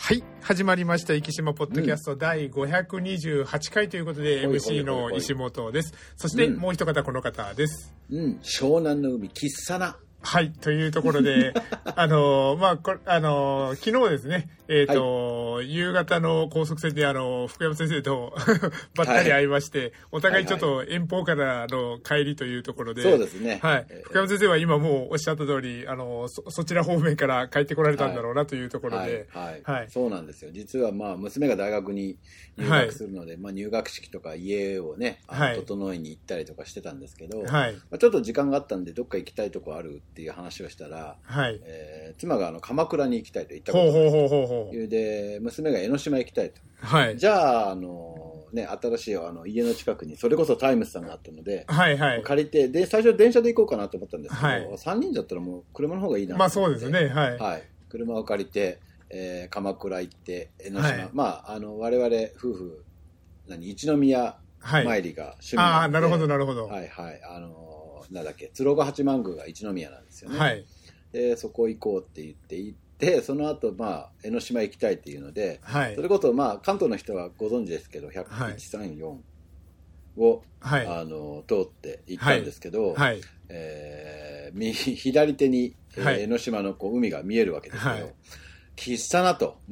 はい。始まりました。生島ポッドキャスト第528回ということで、MC の石本です。そして、うんもう一方この方です。うん、湘南の海、キッサナ。はい。というところで、あのーまあ、これ、あのー昨日ですね、えっ、と、夕方の高速船で、あのー福山先生と ばったり会いまして、お互いちょっと遠方からの帰りというところで、そうですね。はいえ。ー福山先生は今もうおっしゃった通り、あの、そ、そちら方面から帰ってこられたんだろうなというところはいで、はいはいそうなんですよ。実はまあ娘が大学に入学するので、まあ入学式とか家をね、整えに行ったりとかしてたんですけど、はい。まあ、ちょっと時間があったんでどっか行きたいとこあるっていう話をしたら、はい。えー妻があの鎌倉に行きたいと言ったことがほうほうほうほう。で娘が江ノ島行きたいと。はい。じゃあ、あのね、新しいあの家の近くにそれこそタイムスさんがあったので、はいはい。借りて、で、最初電車で行こうかなと思ったんですけど、はい3人だったらもう車の方がいいなとまあそうですね。はい。はい。車を借りて、えー鎌倉行って、江ノ島。はいまあ、あの、我々夫婦、何、一宮はい。参りが趣味ああ、んでなるほど、なるほど。ははいはい。あのーなんだっけ、鶴岡八幡宮が一宮なんですよね。い。で、そこ行こうって言って行って、その後、まあ、江ノ島行きたいっていうので、はいそ。れこそ、まあ、関東の人はご存知ですけど、はい134を、はい。あの、通って行ったんですけど、はい。えー右左手に、えーはい江ノ島のこう海が見えるわけですけど、はい喫茶なと。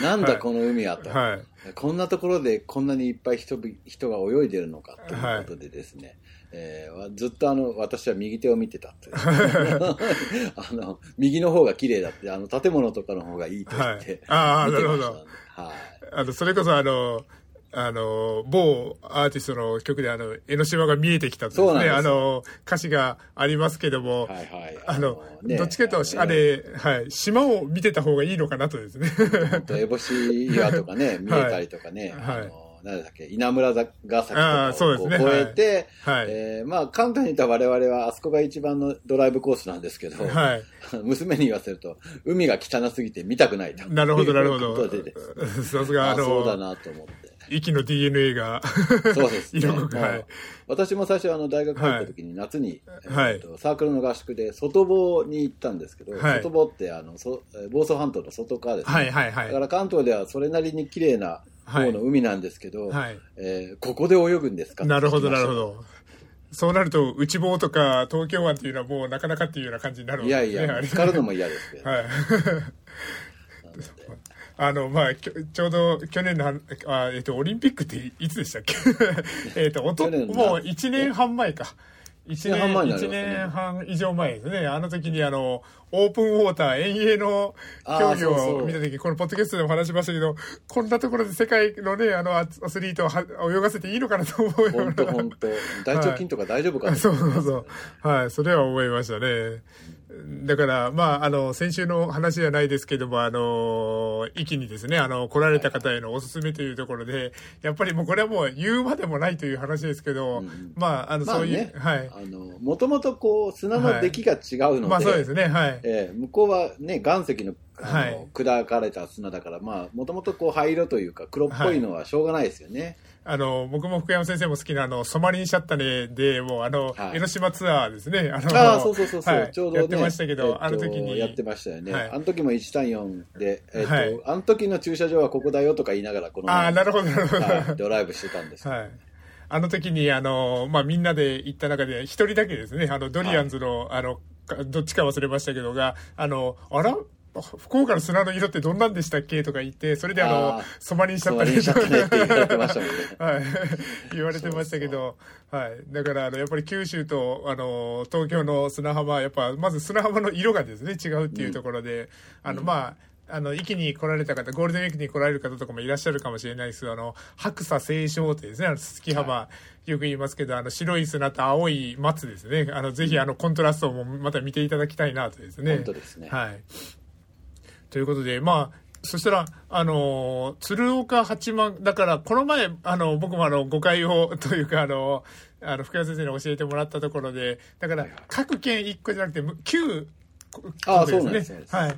なんだこの海はと、はい。こんなところでこんなにいっぱい人々人が泳いでるのかということでですね、えーずっとあの私は右手を見てたという。あの右の方が綺麗だってあの建物とかの方がいいと言って、はい。あー見てましたなるほど。はい。あの、それこそあの、あの、某アーティストの曲であの、江ノ島が見えてきたとですね、あの、歌詞がありますけども、はいはい。あの、ねどっちかというと、あれ、はい、島を見てた方がいいのかなとですね。烏帽子岩とかね、見えたりとかね、はい。あの、なんだっけ、稲村ヶ崎とあかをこう越えて、はい。えーまあ、簡単に言ったら我々はあそこが一番のドライブコースなんですけど、はい。娘に言わせると、海が汚すぎて見たくないと。なるほど、なるほど。さすが、ああそうだの、なと思って。息の DNA が、そうですね。はい。私も最初あの大学入った時に夏に、はいえーとサークルの合宿で外房に行ったんですけど、はい外房ってあのそえー房総半島の外側ですね。はい、はい、はいだか。ら関東ではそれなりに綺麗な方の海なんですけど、はい。えーここで泳ぐんですか？なるほど、なるほど。そうなると、内房とか東京湾っていうのはもうなかなかっていうような感じになるわいやけですね。いや、あれ見つかるのも嫌ですけど。はい。あの、まあ、ちょうど去年のは、あえっ、と、オリンピックっていいつでしたっけ？えっと、おと、もう1年半前か。1年半前になり一ますね年半以上前ですね。あの時にあの、オープンウォーター、遠泳の競技を見た時、このポッドキャストでも話しましたけど、こんなところで世界のね、あのアアスリートをは泳がせていいのかなと思うよう本な。当本当大腸筋とか大丈夫かな、そうそうそう。はい、それは思いましたね。だから、まあ、あの、先週の話じゃないですけども、あの、一気にですね、あの、来られた方へのおすすめというところで、やっぱりもうこれはもう言うまでもないという話ですけど、うんまあ、あの、まあそういう、ねはい。あの、もともとこう、砂の出来が違うので、まあそうですね、はい。えー向こうはね、岩石の、はい砕かれた砂だから、まあ、もともとこう、灰色というか、黒っぽいのはしょうがないですよね。あの、僕も福山先生も好きな、あの、ソマリンシャッタネで、もう、あの、はい江ノ島ツアーですね。あのああ、そうそうそうそう、はいちょうどね。やってましたけど、えっとあの時に。やってましたよね。はいあの時も1対4で、えっと、はいあの時の駐車場はここだよとか言いながら、この、ああ、なるほど、なるほど。はいドライブしてたんですはい。あの時に、あの、まあ、みんなで行った中で、一人だけですね、あの、ドリアンズの、あの、かどっちか忘れましたけどが、あの、あら？福岡の砂の色ってどんなんでしたっけとか言って、それであのあー、ソマリンしちゃったりリンしちゃったね言われてましたもんね。はい。言われてましたけど、はい。だから、あの、やっぱり九州と、あの、東京の砂浜、やっぱ、まず砂浜の色がですね、違うっていうところで、あの、まあ、あの、壱岐に来られた方、ゴールデンウィークに来られる方とかもいらっしゃるかもしれないですあの、白砂青松ってですね、あの、月浜、よく言いますけど、あの、白い砂と青い松ですね。あの、ぜひ、あの、コントラストもまた見ていただきたいなとですね。本当ですね。はい。ということで、まあ、そしたら、あの、鶴岡八幡、だから、この前、あの、僕もあの、誤解を、というか、あの、あの、福山先生に教えてもらったところで、だから、各県1個じゃなくて、9ああ個そうなんですそうですはい。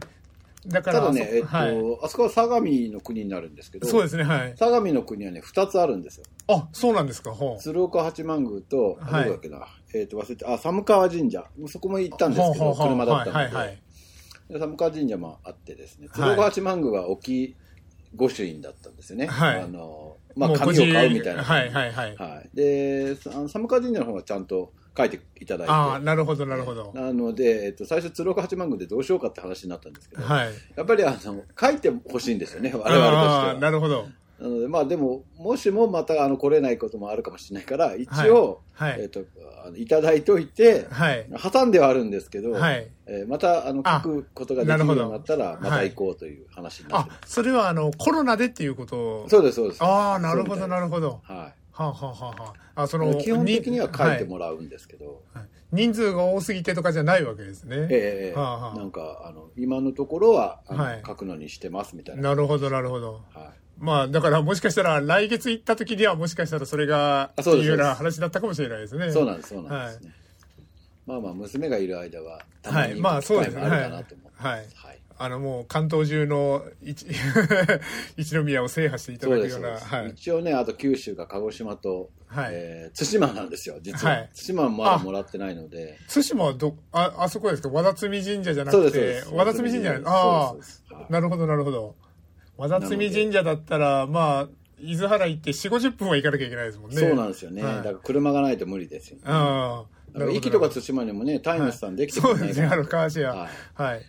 だから、ただね、えっと、はい。あそこは相模の国になるんですけど、そうですね、はい。相模の国はね、2つあるんですよ。あ、そうなんですか、ほう。鶴岡八幡宮と、あはいどこだっけな、えっ、と、忘れて、あ、寒川神社。そこも行ったんですけど、車だったので、はいはいはい。で寒川神社もあってですね、鶴岡八幡宮は沖御朱印だったんですよね。はいあの、まあ、紙を買うみたいな。はいはいはい。はい。で、あの寒川神社の方はちゃんと書いていただいて。ああ、なるほどなるほど。なので、えっと、最初鶴岡八幡宮でどうしようかって話になったんですけど、はい。やっぱりあの、書いてほしいんですよね、我々としてあはあ、。なるほど。なので、まあでも、もしもまたあの来れないこともあるかもしれないから、一応、はいはいえっ、と、あのいただいといて、はい。挟んではあるんですけど、はいえーまたあのあ書くことができるようになったら、また行こうという話になってあま、それはあの、コロナでっていうこと？そうです、そうです。ああ、なるほどなるほほど。ど。ははあ、はあはあはあ、あ、そい。の、基本的には書いてらもらうんですけど、はい人数が多すぎてとかじゃないわけですね。ええはあはあなんか、あの、今のところは、あのはい書くのにしてますみたいな。なるほどなるほど。はまあ、だからもしかしたら来月行った時にはもしかしたらそれが、っていうような話だったかもしれないですね。い。そうなんです、そうなんですね。まあまあ、娘がいる間は、たまにはいまあ行く機会もあるそうですねかなと思ってます。はいはい。あのもう関東中の一 一宮を制覇していただくような、そうはい。一応ね、あと九州が鹿児島と、はいえー対馬なんですよ、実は。はい対馬もまだもらってないので。対馬はど、あ、あそこですか？和田摘神社じゃなくて。和田摘神社ああ、なるほどなるほど。和田摘神社だったら、まあ、伊豆原行って4、50分は行かなきゃいけないですもんね。そうなんですよね。はいだから車がないと無理ですよね。ああ。だから駅とか対馬にもね、タイムスさんできてそうですね、あの、か川シェはア。はい。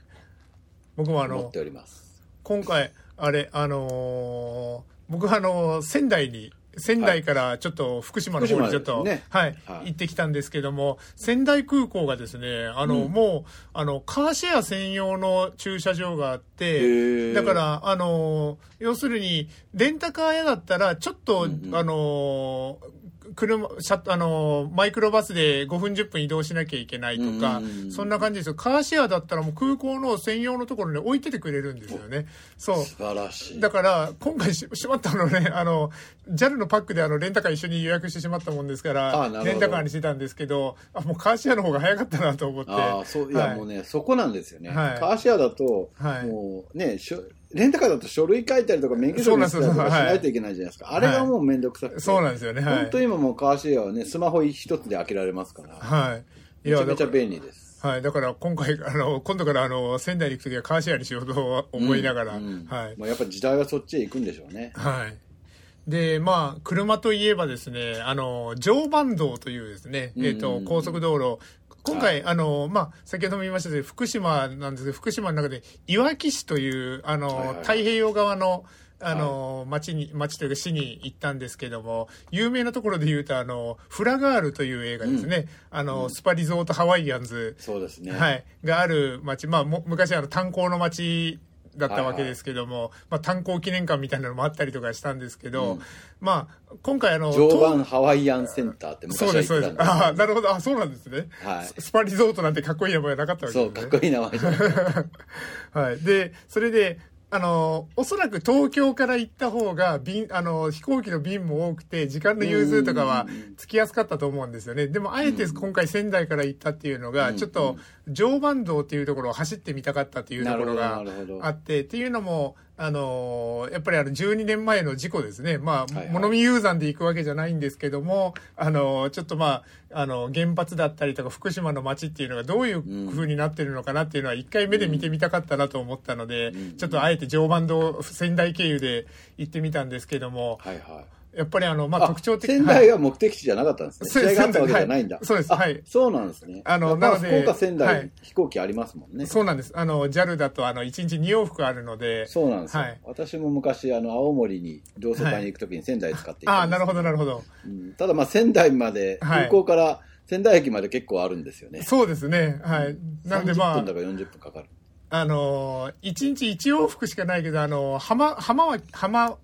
僕もあの持って、おります。今回、あれ、あのー僕はあのー仙台に、仙台からちょっと福島の方にちょっと、ね。はい、はい。行ってきたんですけども、仙台空港がですね、あの、うん。もう、あの、カーシェア専用の駐車場があっへて、ー。だから、あのー要するに、レンタカー屋だったら、ちょっと、うんうん。あのー車、あのーマイクロバスで5分10分移動しなきゃいけないとか、そんな感じですよ。カーシェアだったらもう空港の専用のところに置いててくれるんですよね。そう。素晴らしい。だから、今回ししまったのね、あの、JAL のパックであの、レンタカー一緒に予約してしまったもんですから、レンタカーにしてたんですけど、あ、もうカーシェアの方が早かったなと思って。ああ、そう、いや、はいもうね、そこなんですよね。はいカーシェアだと、はいもうね、しょレンタカーだと書類書いたりとか免許証見せたりとかしないといけないじゃないですか。あれがもうめんどくさくて。そうなんですよね、はい。本当今もうカーシェアはね、スマホ一つで開けられますから、はい。いめちゃめちゃ便利です。はい。だから今回、あの、今度からあの、仙台に行くときはカーシェアにしようと思いながら、うんうんはい。もうやっぱ時代はそっちへ行くんでしょうね。はい。で、まあ、車といえばですね、あの、常磐道というですね、えっ、と、うん。うんうん高速道路、今回、あの、まあ、先ほども言いましたけど、福島なんです。けど、福島の中で、いわき市という、あの、太平洋側の、あの、町に、町というか市に行ったんですけども、有名なところで言うと、あの、フラガールという映画ですね。あの、スパリゾートハワイアンズ、そうですね。はい、がある町、まあ、も昔あの炭鉱の町だったわけですけども、まあ、炭鉱記念館みたいなのもあったりとかしたんですけど、うんまあ、今回あの、常東磐ハワイアンセンターって昔はそうです、そうです。言ってたんですああ、なるほど。あそうなんですね。はいススパリゾートなんてかっこいい名前はなかったわけそう、ですね。かっこいい名前。はい。で、それで、あの、おそらく東京から行った方が、便、あの、飛行機の便も多くて、時間の融通とかはつきやすかったと思うんですよね。でも、あえて今回仙台から行ったっていうのが、うん。ちょっと、常磐道っていうところを走ってみたかったっていうところがあって、っていうのも、あのやっぱりあの12年前の事故ですね。まあ、はいはい物見雄山で行くわけじゃないんですけども、あのちょっとまあ、あの、原発だったりとか福島の街っていうのがどういう風になってるのかなっていうのは一回目で見てみたかったなと思ったので、うんちょっとあえて常磐道仙台経由で行ってみたんですけども、はいはい。やっぱりあの、まあ、特徴的仙台が目的地じゃなかったんですね。試合があったわけじゃないんだ。はいそうですあはいそうなんですね。あのまあなので福岡仙台、はい飛行機ありますもんね。そうなんです。あの、JAL だとあの、1日2往復あるので、そうなんですよ。はい私も昔、あの、青森に同窓会に行くときに仙台使って行ああ、なるほど、なるほど。うんただまあ仙台まで、はい空港から仙台駅まで結構あるんですよね。そうですね。はい。なんでま30あ分だ、から40分かかる。あのー、1日1往復しかないけど、あのー、浜、浜は、浜、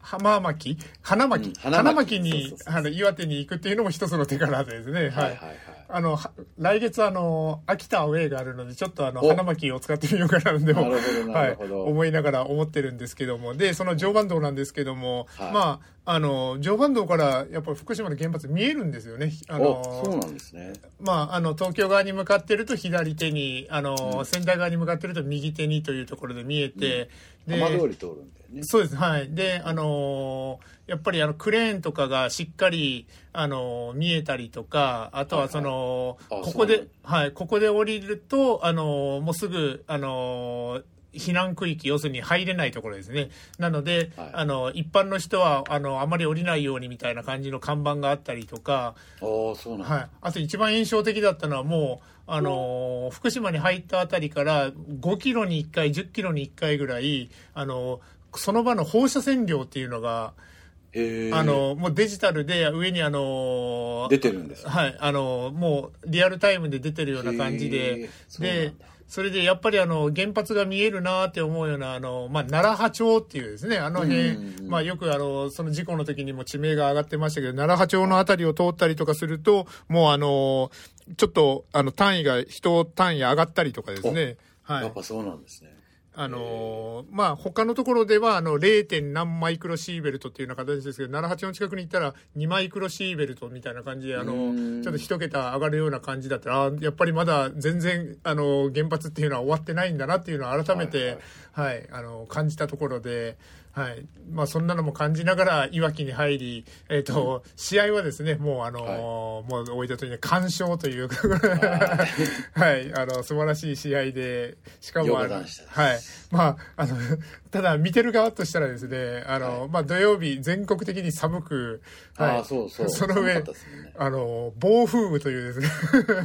浜巻花巻、うん花花巻巻にあの岩手に行くっていうのも一つの手柄ですね。はい。はいはいはい。あの、は来月あの、秋田アウェイがあるので、ちょっとあの、お花巻を使ってみようかなでも、はい、思いながら思ってるんですけども、で、その常磐道なんですけども、はい。まあ、あの、常磐道からやっぱり福島の原発見えるんですよね。あのお、そうなんですね。まあ、あの、東京側に向かってると左手に、あの、仙台側に向かってると右手にというところで見えて、浜通り通るんだよね。そうです。はい。で、あのーやっぱりあの、クレーンとかがしっかり、あのー見えたりとか、あとはその、はいはいあここではい、ここで降りると、あのーもうすぐ、あのー避難区域、要するに入れないところですね。なので、はいあの、一般の人は、あの、あまり降りないようにみたいな感じの看板があったりとか、ああ、そうなんだ。はい、あと一番印象的だったのはもう、あのー福島に入ったあたりから5キロに1回10キロに1回ぐらい、あのーその場の放射線量っていうのが。あのーもうデジタルで上にあのー出てるんですかはい、あのーもうリアルタイムで出てるような感じへででだ、それでやっぱりあの原発が見えるなって思うようなあの、まあ、奈良波町っていうですねあの辺、まあ、よくあのその事故の時にも地名が上がってましたけど奈良波町のあたりを通ったりとかするともうあのちょっとあの単位が人単位上がったりとかですね。はいやっぱそうなんですね。あのまあ他のところではあの 0. 何マイクロシーベルトっていうような形ですけど奈良八の近くに行ったら2マイクロシーベルトみたいな感じであのうんちょっと一桁上がるような感じだったらあやっぱりまだ全然あの原発っていうのは終わってないんだなっていうのを改めて、はいあの感じたところで。はい。まあ、そんなのも感じながらいわきに入り、えーと試合はですねもうあの、はい。もう置いたとに完勝という はい。あの素晴らしい試合でしかもはい。まあ、あの、ただ見てる側としたらですね、あの、はい。まあ土曜日全国的に寒く、はい。そうそう。その上ね。あの、暴風雨というですね、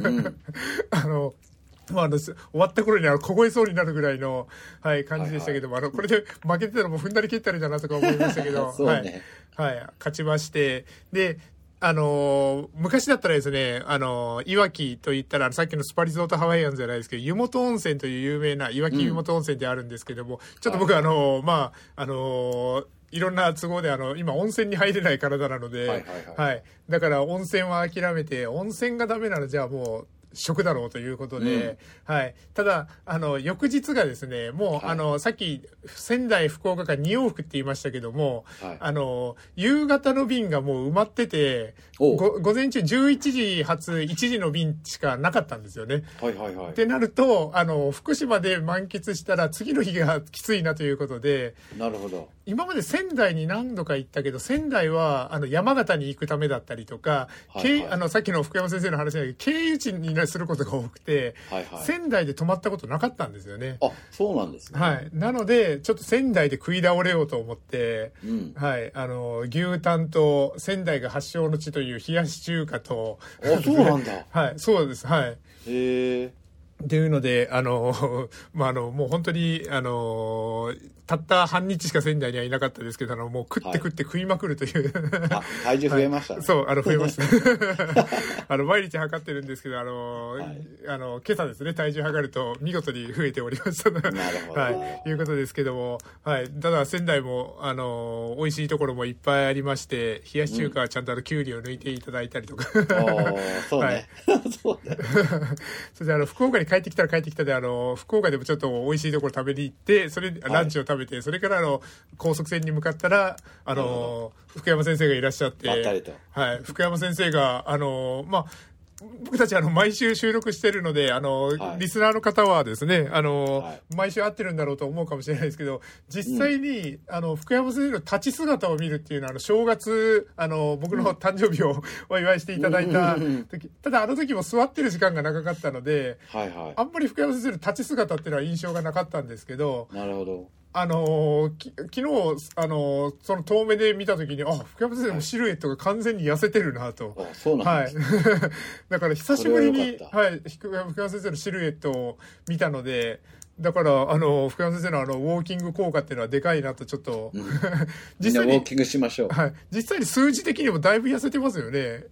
うん。あの、まあ、あのす終わった頃には凍えそうになるぐらいの、はい、感じでしたけども、あの、これで負けてたらもう踏んだり蹴ったりだなとか思いましたけど、ね。はい。はい、勝ちまして、で、あのー昔だったらですね、あのーいわきと言ったら、さっきのスパリゾートハワイアンズじゃないですけど、湯本温泉という有名な、いわき湯本温泉であるんですけども、ちょっと僕、あのーまあ、あのーいろんな都合で、あの、今温泉に入れない体なので、はいはい。はい。だから温泉は諦めて、温泉がダメならじゃあもう、食だろうということで、はい。ただ、あの、翌日がですね、もう、はいあの、さっき、仙台、福岡から2往復って言いましたけども、はいあの、夕方の便がもう埋まってて、午前中11時発1時の便しかなかったんですよね。はいはいはい。ってなると、あの、福島で満喫したら次の日がきついなということで、なるほど。今まで仙台に何度か行ったけど、仙台はあの山形に行くためだったりとか、はい経はいあのさっきの福山先生の話だけど、経由地にすることが多くて、はいはい。仙台で泊まったことなかったんですよね。あ、そうなんですね。はい。なので、ちょっと仙台で食い倒れようと思って、うん。はい。あの、牛タンと仙台が発祥の地という冷やし中華と、あ、そうなんだ。はい。そうです。はい。へえ。っていうので、あの、まあ、あの、もう本当に、あの、たった半日しか仙台にはいなかったですけど、あの、もう食って食って食いまくるという、あ、体重増えましたね。そう、あの、増えました。あの、毎日測ってるんですけど、あの、はいあの、今朝ですね、体重測ると見事に増えておりました。なるほどはい。いうことですけども、はい。ただ、仙台も、あの、美味しいところもいっぱいありまして、冷やし中華はちゃんとあの、きゅうりを抜いていただいたりとか。そうね。そうね。それであの福岡に帰ってきたら帰ってきたであの福岡でもちょっと美味しいところ食べに行ってそれランチを食べて、それからあの高速船に向かったらあの福山先生がいらっしゃってはい、福山先生があのまあ僕たちあの毎週収録してるのであの、はい。リスナーの方はですねあの、はい。毎週会ってるんだろうと思うかもしれないですけど実際に、あの福山先生の立ち姿を見るっていうのはあの正月あの僕の誕生日をお祝いしていただいたうん。うんうん時ただあの時も座ってる時間が長かったのではいはあんまり福山先生の立ち姿っていうのは印象がなかったんですけどい。なるほど。あのーき昨日、あのーその遠目で見た時にあ福山先生のシルエットが完全に痩せてるなと。あ、そうなんはいですね。。だから久しぶりにはい、福山先生のシルエットを見たので、だから、あの、福山先生のあの、ウォーキング効果っていうのはでかいなと、ちょっと、みん 実際に、なウォーキングしましょう。はい、実際に数字的にもだいぶ痩せてますよね。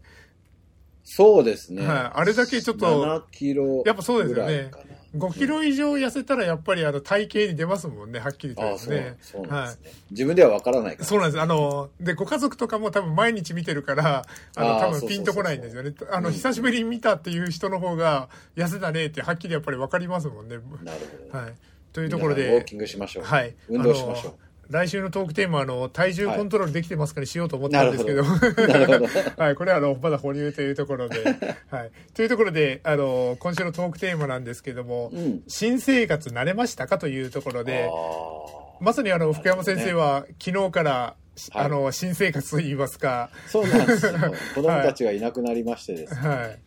そうですね。はいあれだけちょっと7キロやっぱそうですよね。5キロ以上痩せたらやっぱりあの体型に出ますもんね、はっきりとですね。そうなんはいですね。自分ではわからないから。そうなんです。あの、で、ご家族とかも多分毎日見てるから、あの、多分ピンとこないんですよね。あの、うん久しぶりに見たっていう人の方が痩せたねってはっきりやっぱりわかりますもんね。なるほど。はい。というところでウォーキ、ングしましょう。はい。運動しましょう。来週のトークテーマは、あの、体重コントロールできてますかにしようと思ったなんですけど。はい、これはあの、まだ保留というところで。はい。というところで、あの、今週のトークテーマなんですけども、うん新生活慣れましたかというところで、あまさにあの、福山先生は、昨日から、あの、新生活といいますか。そうなんですよ。子供たちがいなくなりましてですね。はい。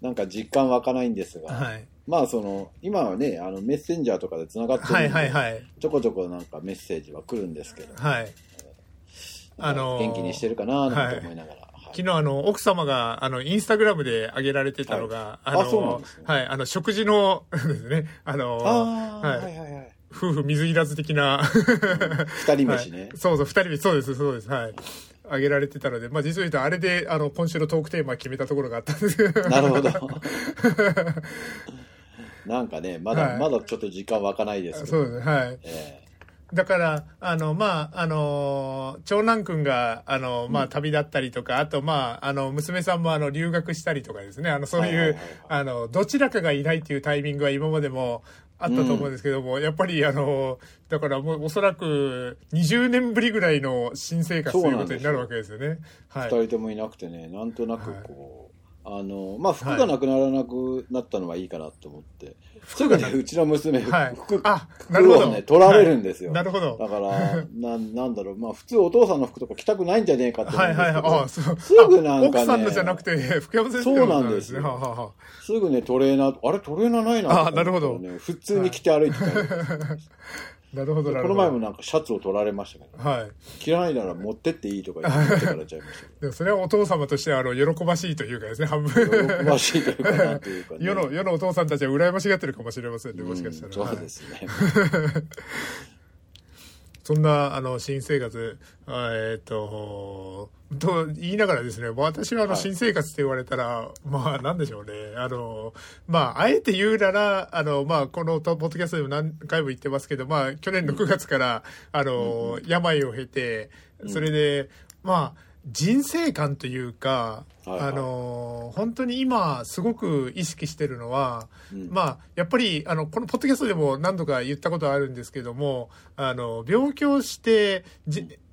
なんか実感湧かないんですが。はい。まあその、今はね、あの、メッセンジャーとかで繋がってるんで、はいはいはい。ちょこちょこなんかメッセージは来るんですけど。はい。あの元気にしてるかななんて思いながら。昨日あの、奥様が、あの、インスタグラムで上げられてたのが、はい、あの、あね、はい、あの、食事のですね、あの、はい、はいはいはい。夫婦水入らず的な。二人飯ね、はい、そうそう二人飯そうですそうですはい。あげられてたので、まあ、実を言うとあれであの今週のトークテーマ決めたところがあったんです。なるほど なんかねまだ、はい、まだちょっと時間湧かないです。けどそうですはい、えーだから、あの、まあ、あの、長男くんが、あの、まあ、旅立ったりとか、あと、まあ、あの、娘さんも、あの、留学したりとかですね、あの、そういう、あの、どちらかがいないっていうタイミングは今までも、あったと思うんですけども、うん、やっぱりあの、だからもうおそらく20年ぶりぐらいの新生活ということになるわけですよね。はい、2人ともいなくてね、なんとなくこう、はい、あの、まあ服がなくならなくなったのはいいかなと思って、すぐね、うちの娘、はい、服、あ、なるほど。ね、取られるんですよ。なるほど。だから、な、なんだろう、まあ普通お父さんの服とか着たくないんじゃねえかって。はいはいはい。あ、そう。すぐなんか、ね、奥さんのじゃなくて、福山先生そうなんですよ。はははすぐね、トレーナー、あれトレーナーないな、あ、なるほど。普通に着て歩いてた。なるほどこの前もなんかシャツを取られましたけど、はい、着らないなら持ってっていいとか言ってからちゃいました でもそれはお父様としてはあの喜ばしいというかですね半分。喜ばしいというかなという。か、ね、世の世のお父さんたちは羨ましがってるかもしれませんねもしかしたら、そうですね、そんな、あの、新生活、えっ、と、と言いながらですね、私はあの、新生活って言われたら、はい、まあ、なんでしょうね。あの、まあ、あえて言うなら、あの、まあ、このポッドキャストでも何回も言ってますけど、まあ、去年の9月から、あの、病を経て、それで、まあ、人生観というか、はいはい、あの本当に今すごく意識してるのは、うん、まあやっぱりあのこのポッドキャストでも何度か言ったことあるんですけどもあの病気をして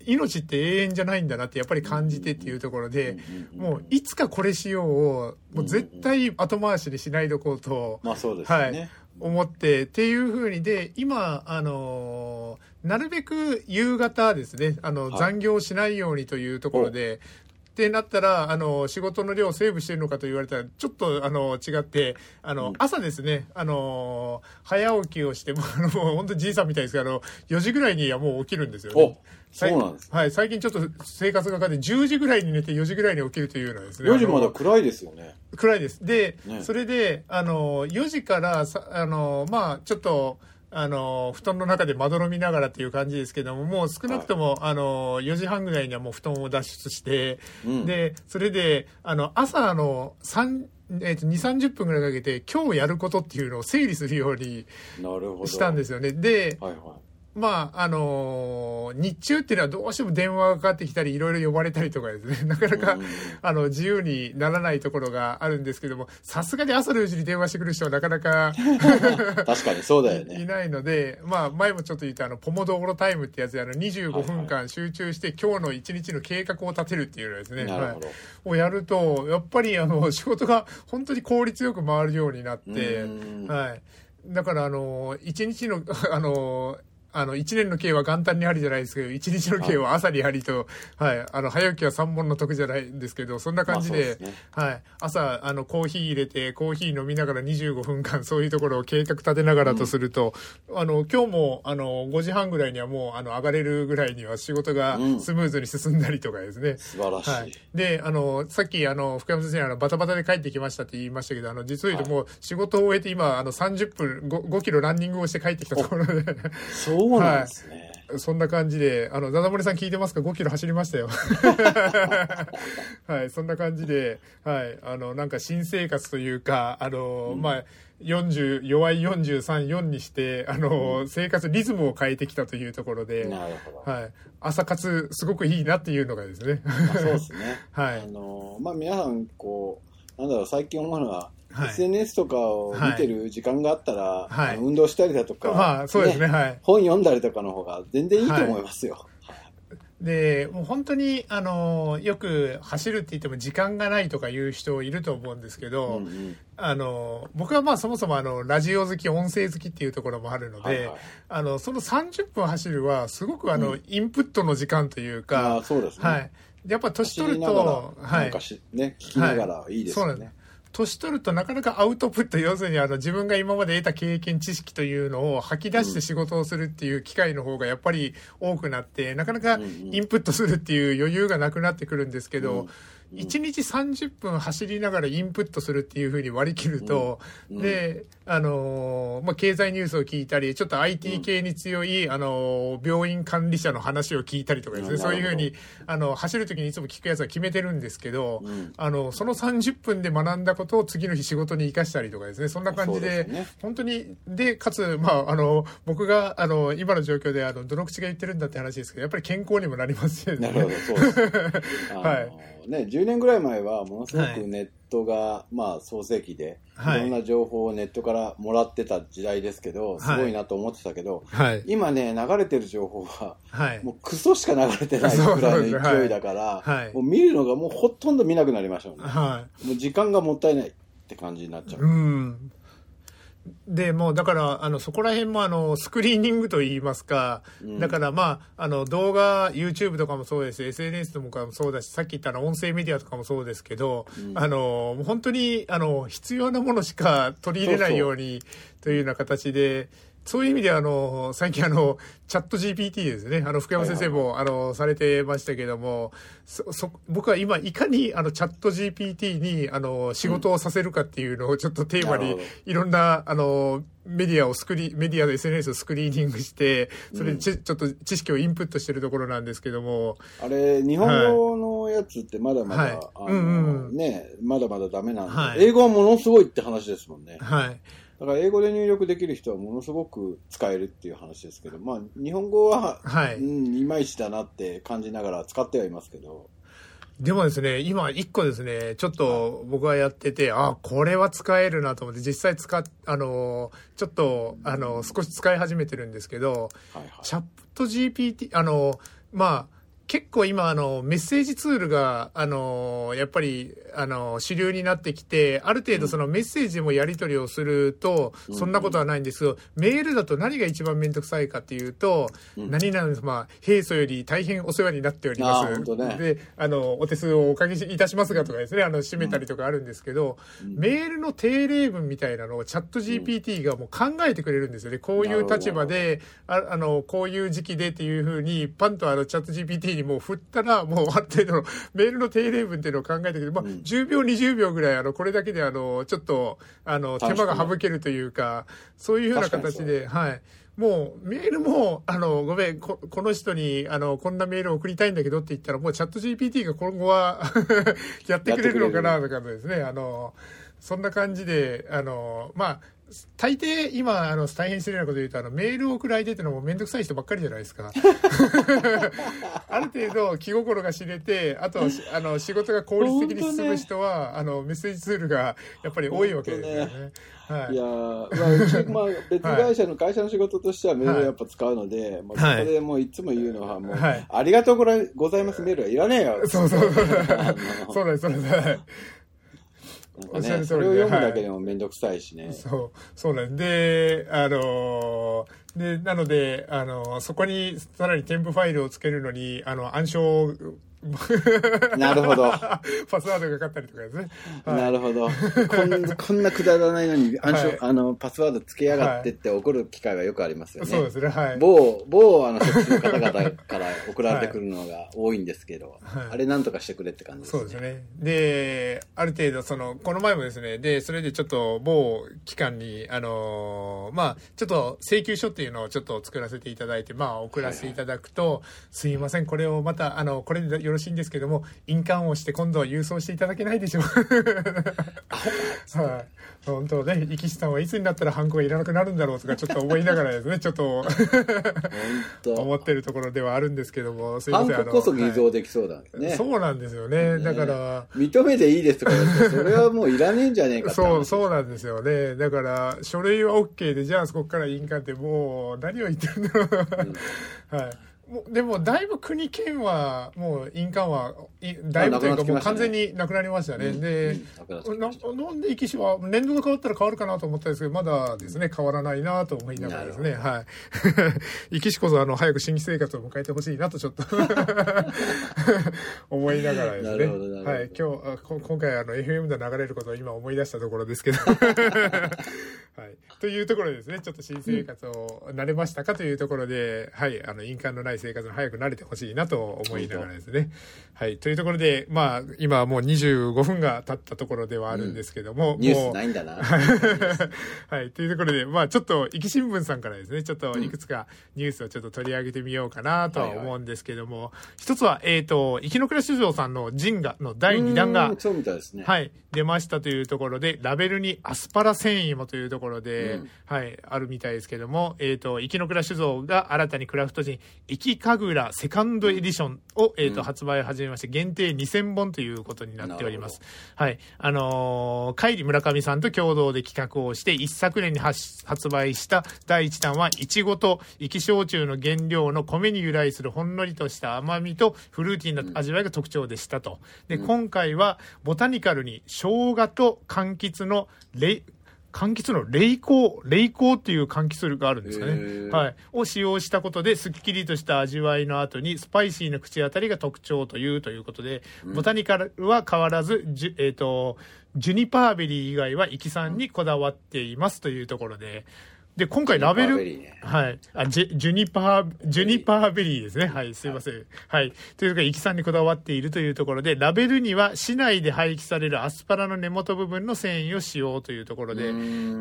命って永遠じゃないんだなってやっぱり感じてっていうところで、もういつかこれしようをもう絶対後回しにしないでおこうと、まあそうですね、はい、思ってっていうふうにで今あのなるべく夕方ですねあの、残業しないようにというところで、ってなったら、あの、仕事の量をセーブしてるのかと言われたら、ちょっと、あの、違って、あの、うん、朝ですね、あの、早起きをして、もう、本当じいさんみたいですけど、あの、4時ぐらいにはもう起きるんですよね。そうなんですはい、最近ちょっと生活が変わって10時ぐらいに寝て4時ぐらいに起きるというのはですね。4時まだ暗いですよね。暗いです。で、ね、それで、あの、4時からさ、あの、まあ、ちょっと、あの、布団の中でまどろみながらっていう感じですけども、もう少なくとも、はい、あの、4時半ぐらいにはもう布団を脱出して、うん、で、それで、あの、朝の3、えっ、ー、と、2、30分ぐらいかけて、今日やることっていうのを整理するようにしたんですよね。で、はいはいまあ、あのー、日中っていうのはどうしても電話がかかってきたり、いろいろ呼ばれたりとかですね、なかなか、あの、自由にならないところがあるんですけども、さすがに朝のうちに電話してくる人はなかなか 確かにそうだよね。いないので、まあ、前もちょっと言ったあの、ポモドーロタイムってやつで、あの、25分間集中して、今日の一日の計画を立てるっていうのですね、はい、をやると、やっぱり、あの、仕事が本当に効率よく回るようになって、はい。だから、あの、一日の、あの、あの、一年の計は元旦にありじゃないですけど、一日の計は朝にありと、はい、あの、早起きは三本の得じゃないんですけど、そんな感じで、でね、はい、朝、あの、コーヒー入れて、コーヒー飲みながら25分間、そういうところを計画立てながらとすると、うん、あの、今日も、あの、5時半ぐらいにはもう、あの、上がれるぐらいには仕事がスムーズに進んだりとかですね。うん、素晴らしい。はい。で、あの、さっき、あの、福山先生、あの、バタバタで帰ってきましたって言いましたけど、あの、実を言うともう、仕事を終えて今、あの、30分5、5キロランニングをして帰ってきたところで。そうなんですね。はいそんな感じで、あの、ダダモリさん聞いてますか ?5 キロ走りましたよ。はい、そんな感じで、はい、あの、なんか新生活というか、あの、うん、まあ、40、弱い43、4にして、あの、うん、生活リズムを変えてきたというところで、なるほど。はい。朝活、すごくいいなっていうのがですね。そうですね。はい。あの、まあ、皆さん、こう、なんだろう、最近思うのは、はい、SNS とかを見てる時間があったら、はい、運動したりだとか、まあそうですね、ね、はい、本読んだりとかの方が全然いいと思いますよ。で、もう本当に、あの、よく走るって言っても時間がないとかいう人いると思うんですけど、うんうん、あの、僕はまあそもそもあの、ラジオ好き、音声好きっていうところもあるので、はいはい、あの、その30分走るは、すごくあの、うん、インプットの時間というか、あそうですね。はい。やっぱ年取ると、はい。ね、聞きながらいいですよね。はい。年取るとなかなかアウトプット、要するにあの自分が今まで得た経験、知識というのを吐き出して仕事をするっていう機会の方がやっぱり多くなって、なかなかインプットするっていう余裕がなくなってくるんですけど、1日30分走りながらインプットするっていうふうに割り切ると、で、あの、まあ、経済ニュースを聞いたり、ちょっと IT 系に強い、あの、病院管理者の話を聞いたりとかですね、そういうふうに、あの、走るときにいつも聞くやつは決めてるんですけど、あの、その30分で学んだことを次の日仕事に生かしたりとかですね、そんな感じで、本当に、で、かつ、まあ、あの、僕が、あの、今の状況で、あの、どの口が言ってるんだって話ですけど、やっぱり健康にもなりますよね。なるほど、そうです。はい。ね、10年ぐらい前は、ものすごくネットが、はい、まあ、創世期で、い。ろんな情報をネットからもらってた時代ですけど、すごいなと思ってたけど、はい、今ね、流れてる情報は、はい、もうクソしか流れてないくらいの勢いだから、もう見るのがもうほとんど見なくなりましたもんね。もう時間がもったいないって感じになっちゃう。うんで、もうだから、あの、そこら辺もあの、スクリーニングといいますか、うん、だからまあ、あの、動画、YouTube とかもそうです、SNS とかもそうだし、さっき言ったの音声メディアとかもそうですけど、うん、あの、本当に、あの、必要なものしか取り入れないようにというような形で、そうそうそういう意味であの、最近あの、チャット GPT ですね。あの、福山先生も、あの、されてましたけども、そ、そ、僕は今、いかにあの、チャット GPT に、あの、仕事をさせるかっていうのをちょっとテーマに、いろんな、あの、メディアをスクリ、メディアの SNS をスクリーニングして、それでち,、ちょっと知識をインプットしてるところなんですけども。あれ、日本語のやつってまだまだ、はい、あの、うんうん、ね、まだまだダメなんで、はい、英語はものすごいって話ですもんね。はい。だから英語で入力できる人はものすごく使えるっていう話ですけど、まあ、日本語は、はい、うん、いまいちだなって感じながら使ってはいますけど。でもですね、今一個ですね、ちょっと僕がやってて、あ、これは使えるなと思って、実際使っ、あの、ちょっと、あの、少し使い始めてるんですけど、はいはい、チャット GPT、あの、まあ、結構今あのメッセージツールがあのやっぱりあの主流になってきてある程度そのメッセージもやり取りをするとそんなことはないんですけど、メールだと何が一番面倒くさいかっていうと、何々様平素より大変お世話になっております、ね、であのお手数をおかけいたしますがとかですねあの締めたりとかあるんですけど、メールの定例文みたいなのをチャット GPT がもう考えてくれるんですよね。こういう立場でああのこういう時期でっていうふうにパンとあのチャット GPT ににもう振ったら、もうある程度のメールの定例文っていうのを考えたけど、まあ、10秒、20秒ぐらい、あの、これだけで、あの、ちょっと、あの、手間が省けるというか、そういうような形で、はい。もうメールも、あの、ごめん、ここの人に、あの、こんなメールを送りたいんだけどって言ったら、もうチャット GPT が今後は やってくれるのかな、とかですね、あの、そんな感じで、あの、まあ、大抵今あの大変失礼なこと言うとあのメールを送る相手ってのも面倒くさい人ばっかりじゃないですか。ある程度気心が知れてあとあの仕事が効率的に進む人は、ね、あのメッセージツールがやっぱり多いわけですよね。はい、いやまあ、まあ、別会社の、会社の仕事としてはメールをやっぱ使うので、はい、まあ、そこでもういつも言うのはもう、はい、ありがとうございますメールはいらねえよ。そうそうそう。そうです、そうです。なんかね、それを読むだけでも面倒くさいしね。はい、そう、そうなんで、あのー、で、なので、あのー、そこにさらに添付ファイルをつけるのに、あの、暗証なるほど。パスワードがかかったりとかですね。はい、なるほど。こんこんなくだらないのに暗証、はい、あの、パスワードつけやがってって怒る機会がよくありますよね。そうですね。はい。某、某、あの、そっちの方々から送られてくるのが多いんですけど、はい、あれなんとかしてくれって感じですね。そうですね。で、ある程度、その、この前もですね、で、それでちょっと某機関に、あのー、まあ、ちょっと請求書っていうのをちょっと作らせていただいて、まあ、送らせていただくと、はいはい、すいません、これをまた、あの、これでよろしいんですけども、印鑑をして今度は郵送していただけないでしょうはい。本当ね、生きさんはいつになったらハンコがいらなくなるんだろうとかちょっと思いながらですね、ちょっと思ってるところではあるんですけども、すいません。ハンコこそ偽造できそうだね、はい、そうなんですよね。ねだから。認めていいですとかそれはもういらねえんじゃねえか そう、そうなんですよね。だから、書類は OK で、じゃあそこから印鑑ってもう何を言ってるんだろう、うん、はい。もでもだいぶ国県はもう印鑑はいだいぶというかもう完全になくなりましたね、うん、で、うん、ななんで壱岐市は年度が変わったら変わるかなと思ったんですけどまだですね変わらないなと思いながらですね。はい。壱岐市こそあの早く新規生活を迎えてほしいなとちょっと。思いながらですね。はい。今日今回あの FM で流れることを今思い出したところですけど。はい、というところですねちょっと新生活を慣れましたかというところで、はい、あの印鑑のない生活に早く慣れてほしいなと思いながらですね。はい、というところで、まあ、今はもう25分が経ったところではあるんですけども、うん、ニュースないんだな。はい、というところで、まあ、ちょっと、壱岐新聞さんからですね、ちょっといくつかニュースをちょっと取り上げてみようかなとは思うんですけども、はいはい、一つは、えっ、ー、と、生きの倉酒造さんのジンガの第2弾が、そうみたいですね。はい、出ましたというところで、ラベルにアスパラ繊維もというところで、うん、はい、あるみたいですけども、えっ、ー、と、生きの倉酒造が新たにクラフトジン、生き神楽セカンドエディションを、えっ、ー、と、発売を始めまして、限定2000本ということになっております。はい。あのー、海里村上さんと共同で企画をして、一昨年に発売した第1弾は、いちごと生き焼酎の原料の米に由来するほんのりとした甘みとフルーティーな味わいが特徴でしたと。で、今回は、ボタニカルに生姜と柑橘のレ柑橘の麗紅、麗紅っていう柑橘があるんですかね。はい。を使用したことで、すっきりとした味わいの後に、スパイシーな口当たりが特徴というということで、うん、ボタニカルは変わらず、じえっ、ー、と、ジュニパーベリー以外は、壱岐産にこだわっていますというところで、で、今回ラベル、ね、はい。あ、ジュ、ジュニパー、ジュニパーベリーですね。はい、すいません。はい。というか、壱岐産にこだわっているというところで、ラベルには市内で廃棄されるアスパラの根元部分の繊維を使用というところで、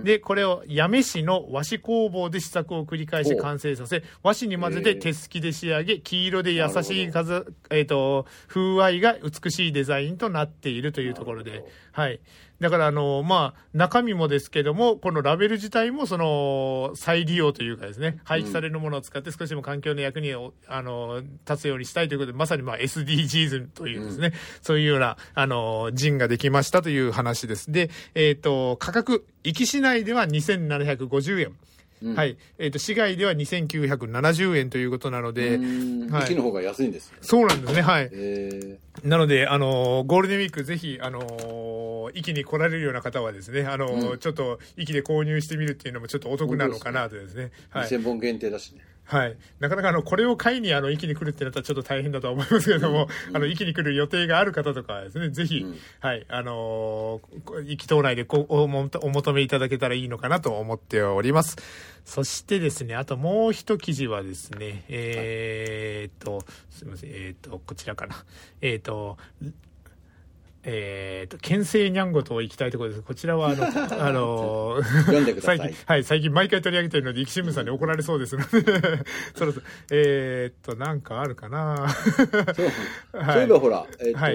で、これを八女市の和紙工房で試作を繰り返し完成させ、和紙に混ぜて手すきで仕上げ、黄色で優しい数、えっ、ー、と、風合いが美しいデザインとなっているというところで、はい。だからあの、まあ、中身もですけども、このラベル自体もその、再利用というかですね、廃棄されるものを使って少しでも環境の役に、あの、立つようにしたいということで、まさにまあ SDGs というですね、うん、そういうような、あの、陣ができましたという話です。で、えっ、ー、と、価格、壱岐市内では2750円。うん、はい。えっ、ー、と、市外では2970円ということなので、はい。の方が安いんです、ね、そうなんですね、はい。なので、あの、ゴールデンウィークぜひ、あの、駅に来られるような方はですね、あの、うん、ちょっと、駅で購入してみるっていうのもちょっとお得なのかなとですね。はい。2000本限定だしね。はい。なかなかあの、これを買いにあの、駅に来るってなったらちょっと大変だとは思いますけれども、うん、あの、駅に来る予定がある方とかはですね、ぜひ、うん、はい、あのー、駅島内でこおお求めいただけたらいいのかなと思っております。そしてですね、あともう一記事はですね、えー、っと、すみません、えー、っと、こちらかな。えー、っと、えっ、ー、と、県政にゃんごと行きたいところです。こちらは、あの、あの。最近、はい、最近毎回取り上げてるので、生き新聞さんに怒られそうですので、そろそろ、えっ、ー、と、なんかあるかなそう、はい、そういえばほら、えっ、ー、と、は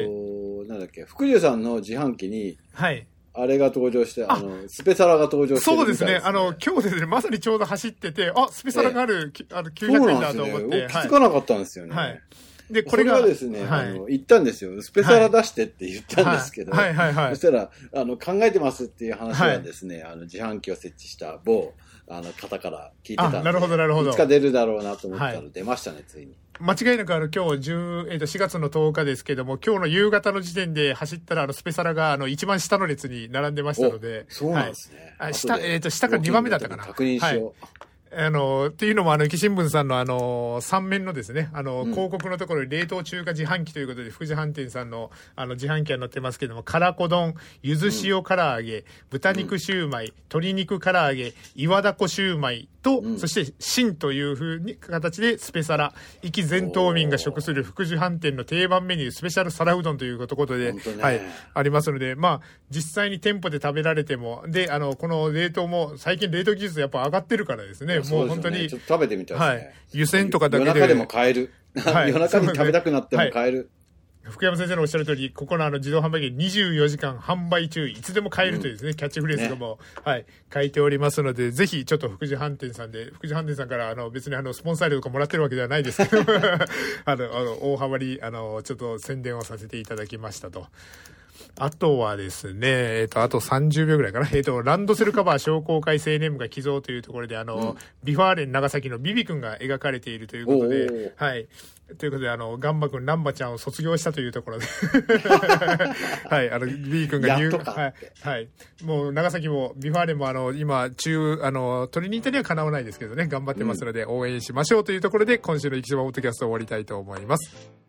い、なんだっけ、福寿さんの自販機に、はい。あれが登場して、あの、スペサラが登場して、ね、そうですね。あの、今日ですね、まさにちょうど走ってて、あ、スペサラがある、あの、900円だと思って。ね、気づかなかったんですよね。はい。で、これがですね、はい、あの、言ったんですよ。スペサラ出してって言ったんですけど、はい、はい、はい。そしたら、あの、考えてますっていう話はですね、あの、自販機を設置した某、あの、方から聞いてたんで。なるほど、なるほど。いつか出るだろうなと思ったら出ましたね、ついに。間違いなくあの今日10、えー、と4月の10日ですけども、今日の夕方の時点で走ったらあのスペサラがあの一番下の列に並んでましたので。そうなんですね。はい、下、えっ、ー、と、下から2番目だったかな。確認しよう。はいあの、っていうのも、あの、駅新聞さんの、あの、三面のですね、あの、広告のところに冷凍中華自販機ということで、福祉飯店さんの、あの、自販機が載ってますけども、からこ丼、ゆず塩唐揚げ、豚肉シューマイ、鶏肉唐揚げ、岩だこシューマイと、そして、新というふうに形で、スペサラ、壱岐全島民が食する福祉飯店の定番メニュー、スペシャル皿うどんということで、はい、ありますので、まあ、実際に店舗で食べられても、で、あの、この冷凍も、最近冷凍技術やっぱ上がってるからですね、もう本当に。ちょっと食べてみたいね。はい。湯煎とかだけで。夜中でも買える。はい、夜中に食べたくなっても買える。福山先生のおっしゃる通り、ここのあの自動販売機24時間販売中、いつでも買えるというですね、うん、キャッチフレーズがも、ね、はい、書いておりますので、ぜひちょっと福祉飯店さんで、福祉飯店さんからあの別にあのスポンサー料とかもらってるわけではないですけど、あの、あの大幅にあの、ちょっと宣伝をさせていただきましたと。あとはですね、えっ、ー、と、あと30秒ぐらいかな。えっ、ー、と、ランドセルカバー商工会青年部が寄贈というところで、あの、うん、ビファーレン長崎のビビ君が描かれているということで、はい。ということで、あの、ガンバ君、ナンバちゃんを卒業したというところで はい、あの、ビビ君が入、はい、はい。もう、長崎も、ビファーレンも、あの、今、中、あの、取りに行ったにはかなわないですけどね、頑張ってますので、応援しましょうというところで、今週の生き様オートキャストを終わりたいと思います。